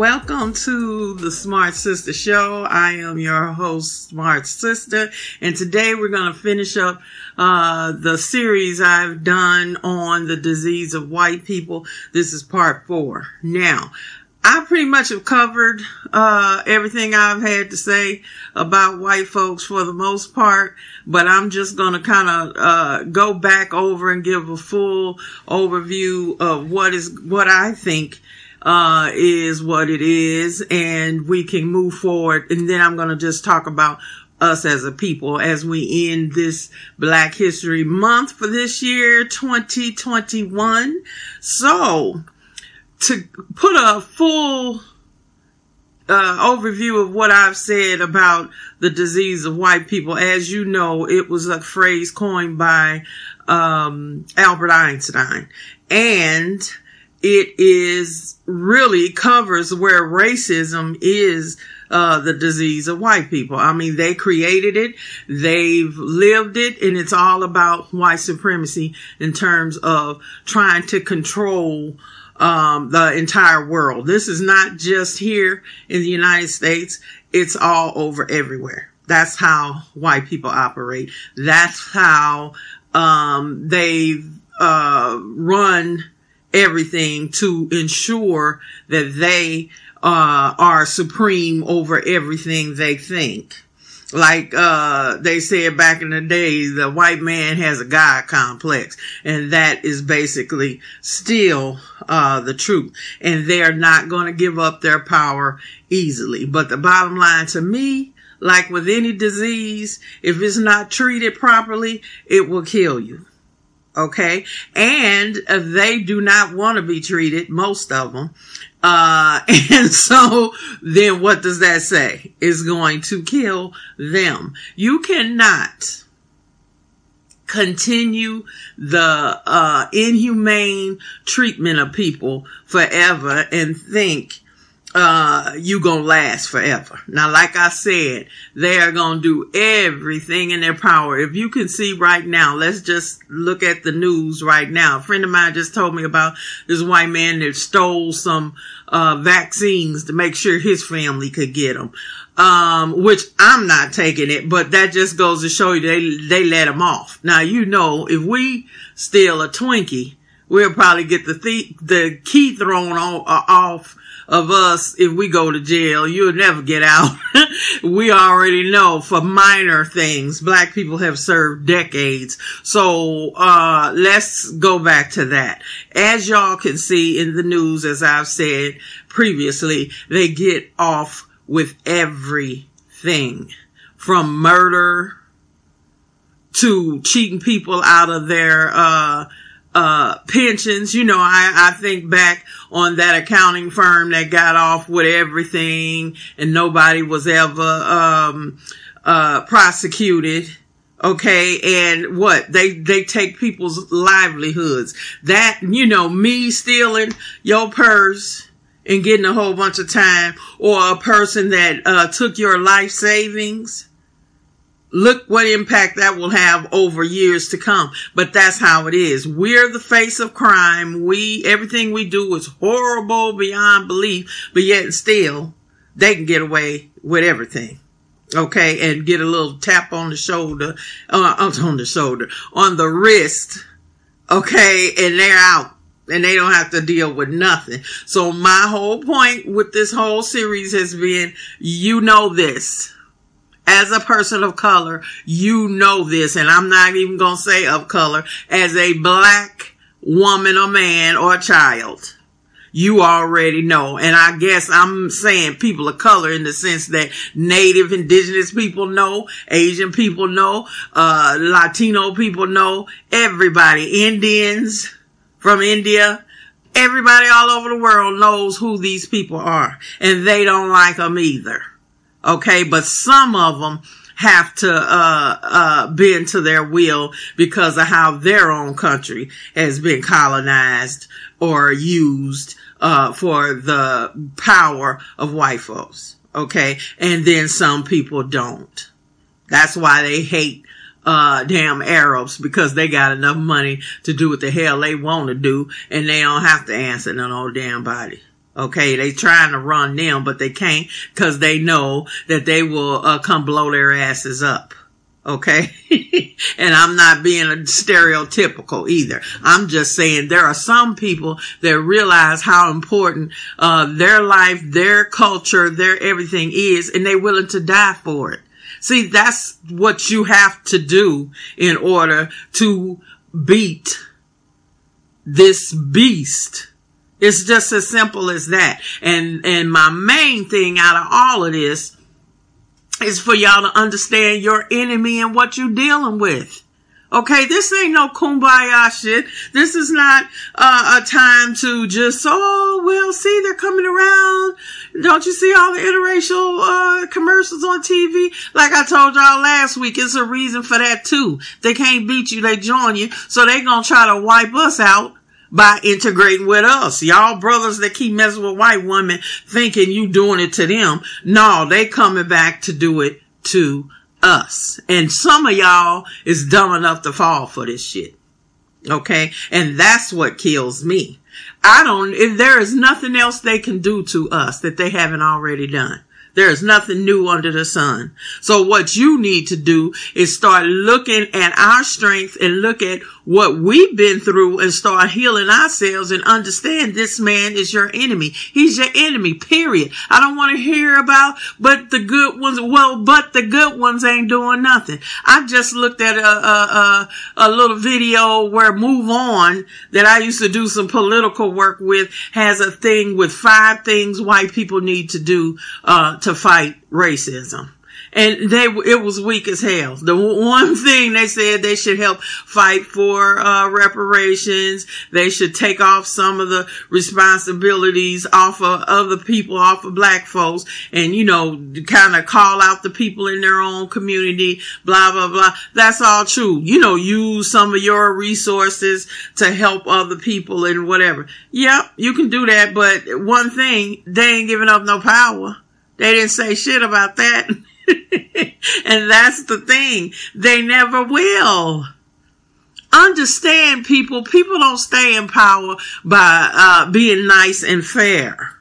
Welcome to the Smart Sister Show. I am your host, Smart Sister, and today we're going to finish up uh, the series I've done on the disease of white people. This is part four. Now, I pretty much have covered uh, everything I've had to say about white folks for the most part, but I'm just going to kind of uh, go back over and give a full overview of what is what I think uh, is what it is, and we can move forward. And then I'm going to just talk about us as a people as we end this Black History Month for this year, 2021. So, to put a full uh, overview of what I've said about the disease of white people, as you know, it was a phrase coined by um, Albert Einstein, and it is really covers where racism is uh, the disease of white people. I mean, they created it, they've lived it, and it's all about white supremacy in terms of trying to control um, the entire world. This is not just here in the United States. It's all over everywhere. That's how white people operate. That's how, um, they, uh, run everything to ensure that they, uh, are supreme over everything they think. Like uh they said back in the day the white man has a god complex and that is basically still uh the truth. And they're not going to give up their power easily. But the bottom line to me like with any disease if it's not treated properly it will kill you okay and they do not want to be treated most of them uh, and so then what does that say? Is going to kill them. You cannot continue the, uh, inhumane treatment of people forever and think uh, you gonna last forever. Now, like I said, they are gonna do everything in their power. If you can see right now, let's just look at the news right now. A friend of mine just told me about this white man that stole some, uh, vaccines to make sure his family could get them. Um, which I'm not taking it, but that just goes to show you they, they let him off. Now, you know, if we steal a Twinkie, we'll probably get the, th- the key thrown on, uh, off of us if we go to jail. You'll never get out. we already know for minor things, black people have served decades. So, uh, let's go back to that. As y'all can see in the news, as I've said previously, they get off with everything from murder to cheating people out of their, uh, uh, pensions. You know, I, I think back on that accounting firm that got off with everything and nobody was ever, um, uh, prosecuted. Okay. And what they, they take people's livelihoods that, you know, me stealing your purse and getting a whole bunch of time or a person that, uh, took your life savings look what impact that will have over years to come. But that's how it is. We're the face of crime. We, everything we do is horrible beyond belief, but yet still they can get away with everything. Okay. And get a little tap on the shoulder, uh, on the shoulder, on the wrist. Okay. And they're out and they don't have to deal with nothing. So my whole point with this whole series has been, you know this as a person of color, you know this, and I'm not even going to say of color, as a black woman or man or child. You already know. And I guess I'm saying people of color in the sense that native indigenous people know, Asian people know, uh, Latino people know, everybody, Indians from India, everybody all over the world knows who these people are. And they don't like them either. Okay. But some of them have to, uh, uh, bend to their will because of how their own country has been colonized or used, uh, for the power of white folks. Okay. And then some people don't. That's why they hate uh, damn Arabs because they got enough money to do what the hell they want to do and they don't have to answer no damn body. Okay, they trying to run them, but they can't because they know that they will uh, come blow their asses up. Okay. and I'm not being stereotypical either. I'm just saying there are some people that realize how important, uh, their life, their culture, their everything is, and they're willing to die for it. See, that's what you have to do in order to beat this beast. It's just as simple as that. And, and my main thing out of all of this is for y'all to understand your enemy and what you're dealing with. Okay, this ain't no kumbaya shit. This is not uh, a time to just, oh, well, see, they're coming around. Don't you see all the interracial uh, commercials on TV? Like I told y'all last week, it's a reason for that too. They can't beat you, they join you. So they gonna try to wipe us out by integrating with us. Y'all brothers that keep messing with white women thinking you doing it to them. No, they coming back to do it to us. And some of y'all is dumb enough to fall for this shit. Okay. And that's what kills me. I don't, if there is nothing else they can do to us that they haven't already done. There is nothing new under the sun. So what you need to do is start looking at our strength and look at what we've been through and start healing ourselves and understand this man is your enemy. He's your enemy, period. I don't want to hear about, but the good ones, well, but the good ones ain't doing nothing. I just looked at a, a, a, a little video where Move On that I used to do some political work with has a thing with five things white people need to do, uh, to fight racism and they it was weak as hell. The one thing they said they should help fight for uh, reparations. They should take off some of the responsibilities off of other people, off of black folks, and you know, kind of call out the people in their own community. Blah blah blah. That's all true. You know, use some of your resources to help other people and whatever. Yep, you can do that. But one thing, they ain't giving up no power. They didn't say shit about that. and that's the thing. They never will. Understand people, people don't stay in power by uh, being nice and fair.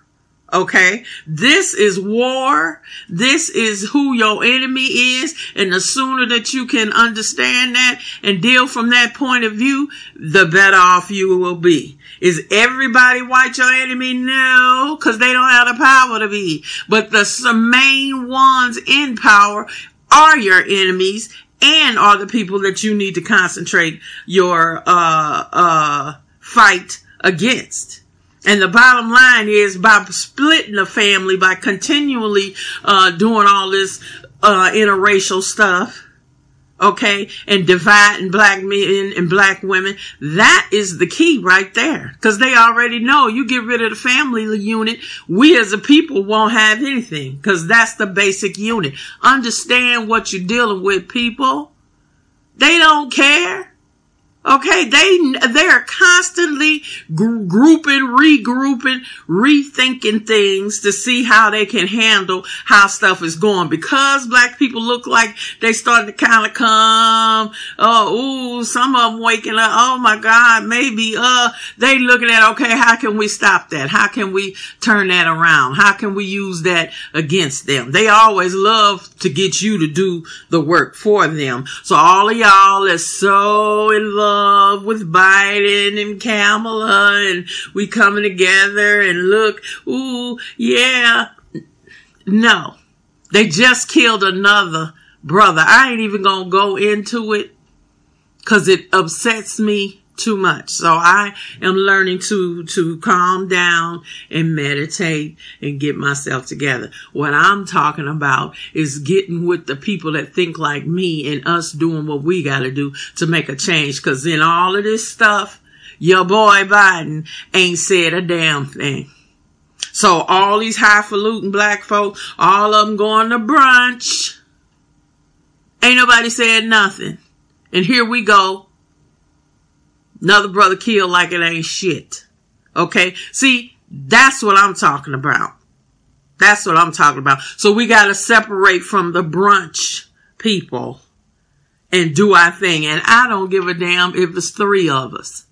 Okay. This is war. This is who your enemy is. And the sooner that you can understand that and deal from that point of view, the better off you will be. Is everybody white your enemy? No, cause they don't have the power to be. But the main ones in power are your enemies and are the people that you need to concentrate your, uh, uh, fight against. And the bottom line is by splitting the family, by continually uh, doing all this uh, interracial stuff, okay, and dividing black men and black women, that is the key right there. Because they already know you get rid of the family unit, we as a people won't have anything. Because that's the basic unit. Understand what you're dealing with, people. They don't care. Okay, they they are constantly gr- grouping, regrouping, rethinking things to see how they can handle how stuff is going. Because black people look like they starting to kind of come. Oh, ooh, some of them waking up. Oh my God, maybe uh they looking at okay, how can we stop that? How can we turn that around? How can we use that against them? They always love to get you to do the work for them. So all of y'all is so in love love with Biden and Kamala and we coming together and look, ooh, yeah. No, they just killed another brother. I ain't even gonna go into it cause it upsets me too much. So I am learning to, to calm down and meditate and get myself together. What I'm talking about is getting with the people that think like me and us doing what we gotta do to make a change. Cause in all of this stuff, your boy Biden ain't said a damn thing. So all these highfalutin black folk, all of them going to brunch. Ain't nobody said nothing. And here we go Another brother killed like it ain't shit. Okay. See, that's what I'm talking about. That's what I'm talking about. So we got to separate from the brunch people and do our thing. And I don't give a damn if it's three of us.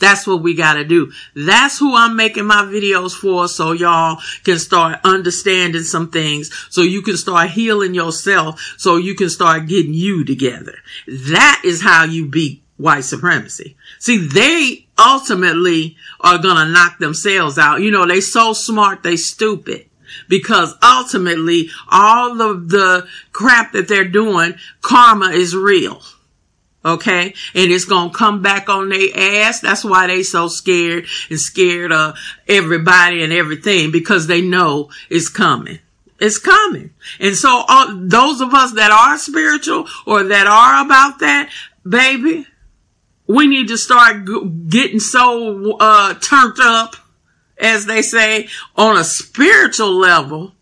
That's what we gotta do. That's who I'm making my videos for so y'all can start understanding some things so you can start healing yourself so you can start getting you together. That is how you beat white supremacy. See, they ultimately are gonna knock themselves out. You know, they so smart, they stupid. Because ultimately, all of the crap that they're doing, karma is real. Okay. And it's going to come back on their ass. That's why they so scared and scared of everybody and everything because they know it's coming. It's coming. And so uh, those of us that are spiritual or that are about that, baby, we need to start getting so, uh, turned up, as they say, on a spiritual level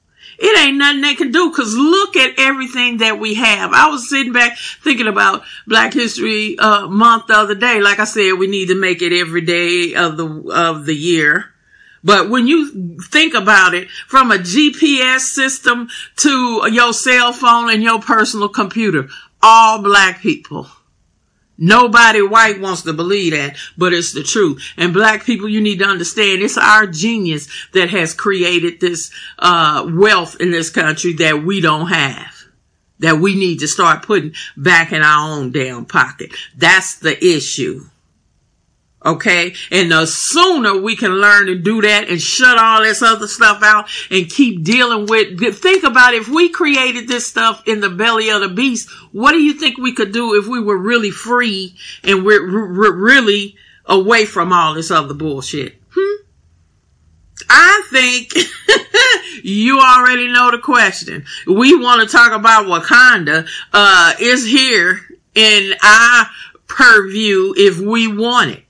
it ain't nothing they can do because look at everything that we have. I was sitting back thinking about Black History uh, Month the other day. Like I said, we need to make it every day of the of the year. But when you think about it, from a GPS system to your cell phone and your personal computer, all black people Nobody white wants to believe that, but it's the truth. And black people, you need to understand it's our genius that has created this, uh, wealth in this country that we don't have. That we need to start putting back in our own damn pocket. That's the issue. Okay. And the sooner we can learn to do that and shut all this other stuff out and keep dealing with, think about if we created this stuff in the belly of the beast, what do you think we could do if we were really free and we're, we're really away from all this other bullshit? Hmm? I think you already know the question. We want to talk about Wakanda, uh, is here in our purview if we want it.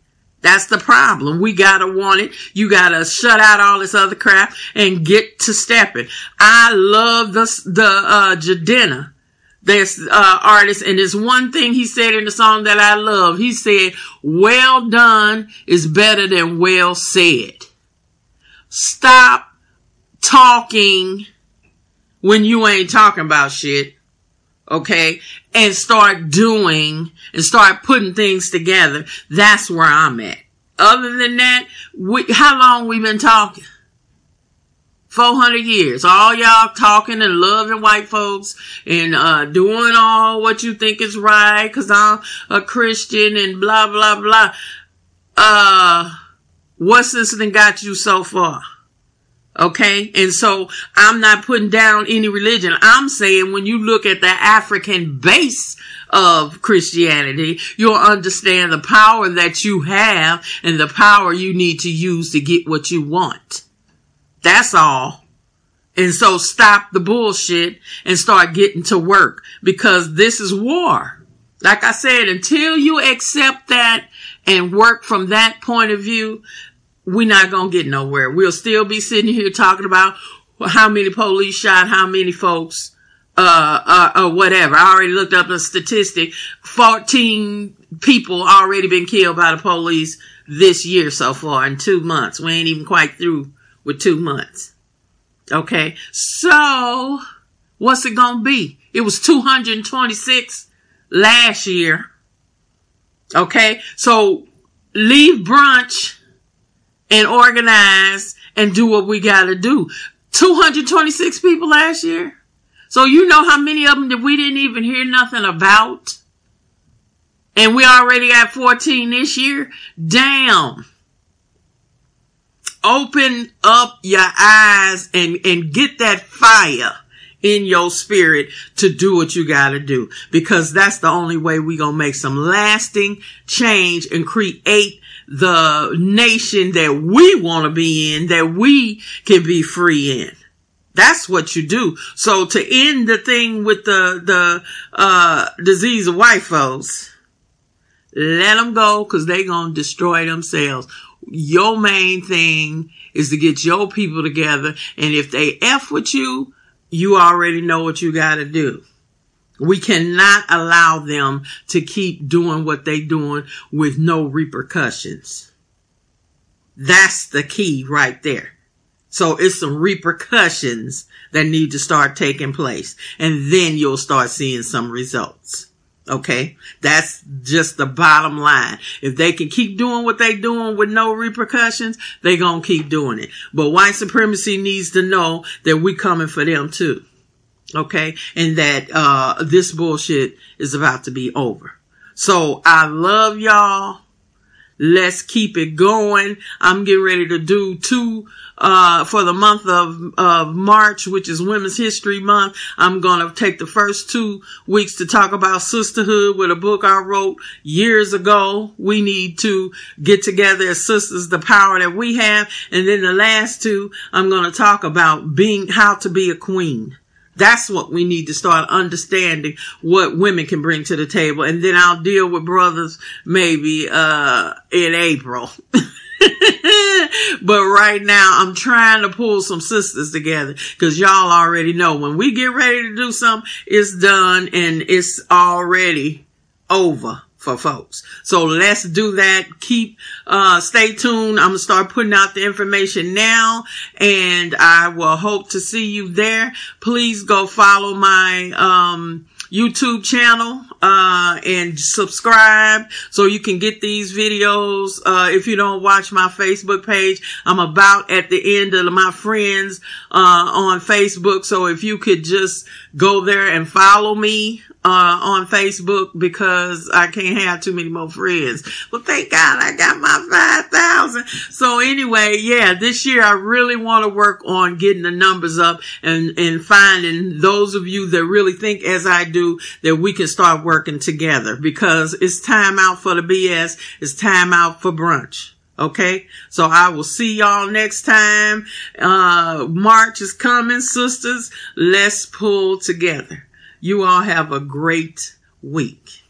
That's the problem. We gotta want it. You gotta shut out all this other crap and get to stepping. I love the, the, uh, Jidenna, this, uh, artist. And there's one thing he said in the song that I love. He said, well done is better than well said. Stop talking when you ain't talking about shit okay, and start doing and start putting things together, that's where I'm at. Other than that, we, how long we been talking? 400 years. All y'all talking and loving white folks and, uh, doing all what you think is right cause I'm a Christian and blah, blah, blah. Uh, what's this thing got you so far? Okay. And so I'm not putting down any religion. I'm saying when you look at the African base of Christianity, you'll understand the power that you have and the power you need to use to get what you want. That's all. And so stop the bullshit and start getting to work because this is war. Like I said, until you accept that and work from that point of view, we're not going to get nowhere. We'll still be sitting here talking about how many police shot how many folks, uh, uh, or whatever. I already looked up a statistic. 14 people already been killed by the police this year so far in two months. We ain't even quite through with two months. Okay. So what's it going to be? It was 226 last year. Okay. So leave brunch and organize and do what we gotta do. 226 people last year. So you know how many of them that we didn't even hear nothing about? And we already got 14 this year? Damn. Open up your eyes and, and get that fire in your spirit to do what you gotta do. Because that's the only way we gonna make some lasting change and create the nation that we want to be in, that we can be free in. That's what you do. So to end the thing with the, the, uh, disease of white folks, let them go because they gonna destroy themselves. Your main thing is to get your people together. And if they F with you, you already know what you gotta do. We cannot allow them to keep doing what they doing with no repercussions. That's the key right there. So it's some repercussions that need to start taking place and then you'll start seeing some results. Okay. That's just the bottom line. If they can keep doing what they doing with no repercussions, they gonna keep doing it. But white supremacy needs to know that we coming for them too. Okay. And that, uh, this bullshit is about to be over. So I love y'all. Let's keep it going. I'm getting ready to do two, uh, for the month of, of March, which is Women's History Month. I'm going to take the first two weeks to talk about sisterhood with a book I wrote years ago. We need to get together as sisters, the power that we have. And then the last two, I'm going to talk about being, how to be a queen. That's what we need to start understanding what women can bring to the table. And then I'll deal with brothers maybe, uh, in April. but right now I'm trying to pull some sisters together because y'all already know when we get ready to do something, it's done and it's already over for folks. So let's do that. Keep, uh, stay tuned. I'm gonna start putting out the information now and I will hope to see you there. Please go follow my, um, YouTube channel, uh, and subscribe so you can get these videos. Uh, if you don't watch my Facebook page, I'm about at the end of my friends, uh, on Facebook. So if you could just go there and follow me, uh, on Facebook because I can't have too many more friends. Well, thank God I got my 5,000. So anyway, yeah, this year I really want to work on getting the numbers up and, and finding those of you that really think as I do that we can start working together because it's time out for the BS. It's time out for brunch. Okay. So I will see y'all next time. Uh, March is coming, sisters. Let's pull together. You all have a great week.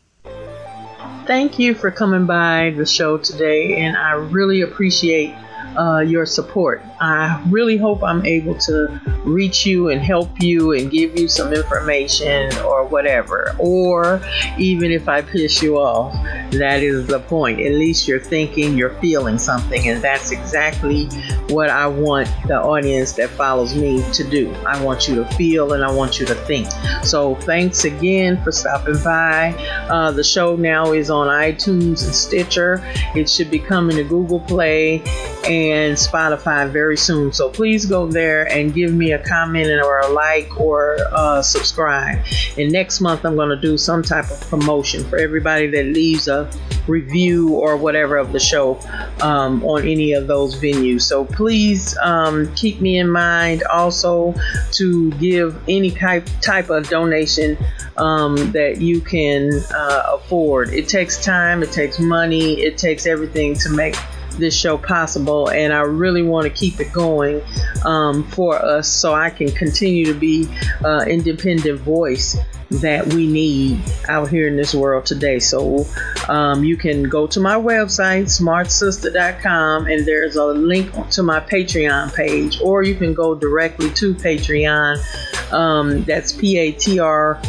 Thank you for coming by the show today, and I really appreciate uh, your support. I really hope I'm able to reach you and help you and give you some information or whatever. Or even if I piss you off, that is the point. At least you're thinking, you're feeling something, and that's exactly what I want the audience that follows me to do. I want you to feel and I want you to think. So thanks again for stopping by. Uh, the show now is on iTunes and Stitcher. It should be coming to Google Play and Spotify very soon. So please go there and give me a comment or a like or uh, subscribe. And next month, I'm going to do some type of promotion for everybody that leaves a review or whatever of the show um, on any of those venues. So please um, keep me in mind also to give any type, type of donation um, that you can uh, afford. It takes time, it takes money, it takes everything to make this show possible, and I really want to keep it going um, for us so I can continue to be uh, independent voice that we need out here in this world today. So um, you can go to my website, smartsister.com, and there's a link to my Patreon page, or you can go directly to Patreon. Um, that's P A T R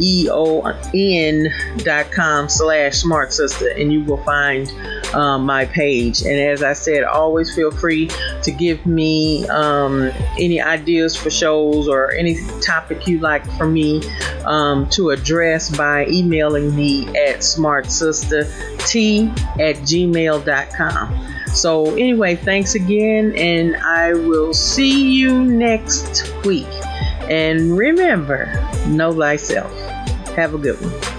E-O-N dot com slash smart sister and you will find um, my page. And as I said always feel free to give me um, any ideas for shows or any topic you like for me um, to address by emailing me at smartsisterT at gmail.com so anyway thanks again and I will see you next week and remember know thyself have a good one.